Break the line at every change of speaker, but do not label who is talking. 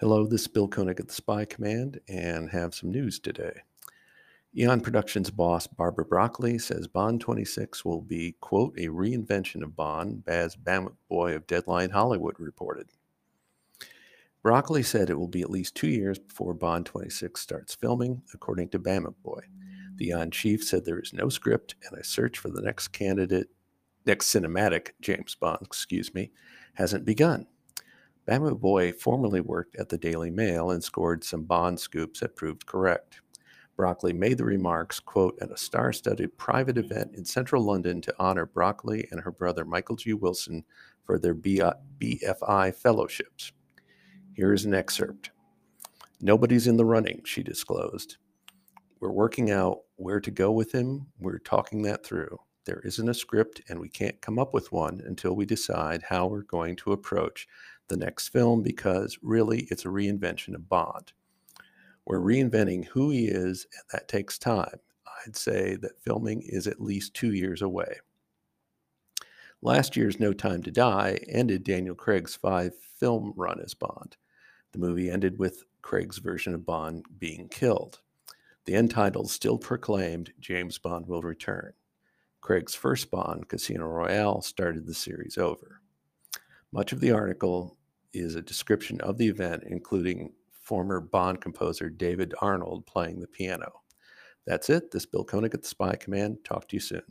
Hello, this is Bill Koenig at the Spy Command and have some news today. Eon Productions boss Barbara Broccoli says Bond 26 will be, quote, a reinvention of Bond, Baz Bamigboye of Deadline Hollywood reported. Broccoli said it will be at least two years before Bond 26 starts filming, according to Bamigboye. The Eon chief said there is no script, and a search for the next candidate, next cinematic James Bond, excuse me, hasn't begun. Bamigboye formerly worked at the Daily Mail and scored some Bond scoops that proved correct. Broccoli made the remarks, quote, at a star studded private event in central London to honor Broccoli and her brother Michael G. Wilson for their BFI uh, fellowships. Here is an excerpt. Nobody's in the running, she disclosed. We're working out where to go with him. We're talking that through. There isn't a script, and we can't come up with one until we decide how we're going to approach the next film because really it's a reinvention of Bond. We're reinventing who he is, and that takes time. I'd say that filming is at least two years away. Last year's No Time to Die ended Daniel Craig's five film run as Bond. The movie ended with Craig's version of Bond being killed. The end title still proclaimed James Bond will return. Craig's first Bond, Casino Royale, started the series over. Much of the article is a description of the event, including former Bond composer David Arnold playing the piano. That's it. This Bill Koenig at the Spy Command. Talk to you soon.